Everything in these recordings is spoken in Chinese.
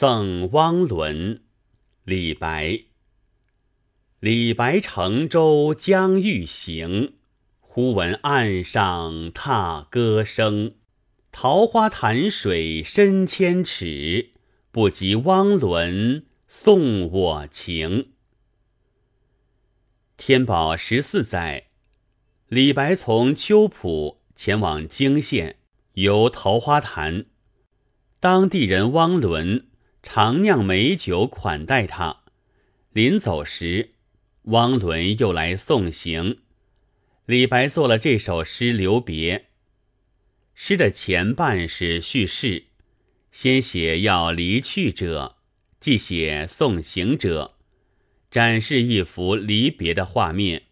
赠汪伦，李白。李白乘舟将欲行，忽闻岸上踏歌声。桃花潭水深千尺，不及汪伦送我情。天宝十四载，李白从秋浦前往泾县，游桃花潭。当地人汪伦常酿美酒款待他。临走时，汪伦又来送行。李白作了这首诗留别。诗的前半是叙事，先写要离去者，即写送行者，展示一幅离别的画面。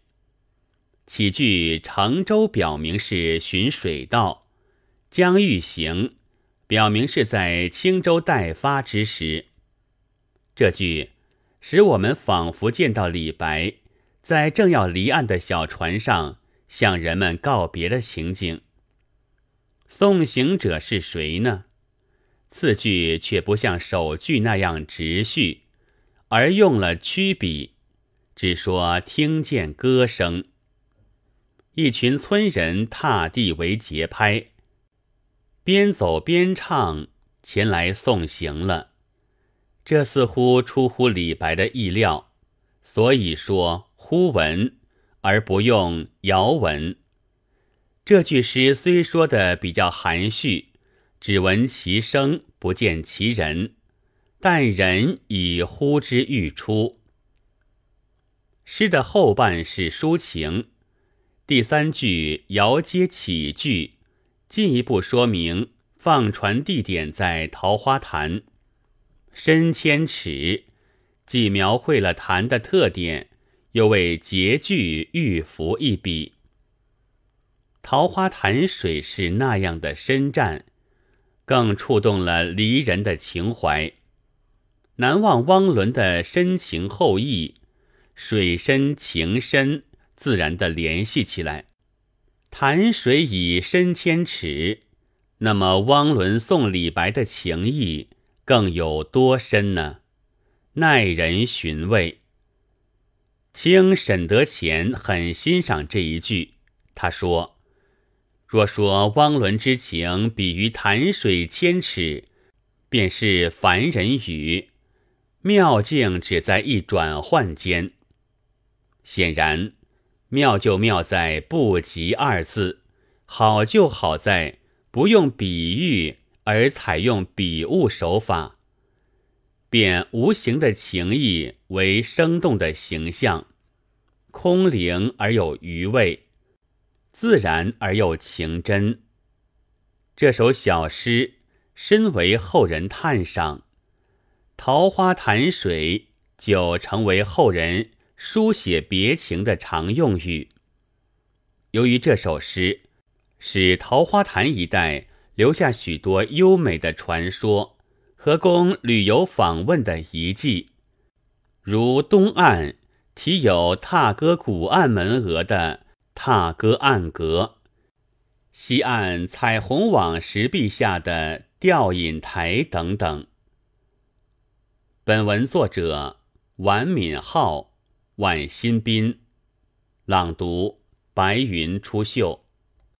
起句乘舟表明是寻水道，将欲行。表明是在轻舟待发之时，这句使我们仿佛见到李白在正要离岸的小船上向人们告别的情景。送行者是谁呢？次句却不像首句那样直叙，而用了曲笔，只说听见歌声，一群村人踏地为节拍。边走边唱，前来送行了。这似乎出乎李白的意料，所以说忽闻而不用遥闻。这句诗虽说的比较含蓄，只闻其声不见其人，但人已呼之欲出。诗的后半是抒情，第三句遥接起句。进一步说明放船地点在桃花潭，深千尺，既描绘了潭的特点，又为结句预伏一笔。桃花潭水是那样的深湛，更触动了离人的情怀。难忘汪伦的深情厚谊，水深情深，自然的联系起来。潭水已深千尺，那么汪伦送李白的情谊更有多深呢？耐人寻味。清沈德潜很欣赏这一句，他说：“若说汪伦之情比于潭水千尺，便是凡人语，妙境只在一转换间。”显然。妙就妙在“不及”二字，好就好在不用比喻而采用比物手法，变无形的情意为生动的形象，空灵而有余味，自然而又情真。这首小诗深为后人叹赏，桃花潭水就成为后人。书写别情的常用语。由于这首诗使桃花潭一带留下许多优美的传说和供旅游访问的遗迹，如东岸题有“踏歌古岸门额”的踏歌暗阁，西岸彩虹网石壁下的吊引台等等。本文作者王敏浩。万新宾，朗读：白云出岫。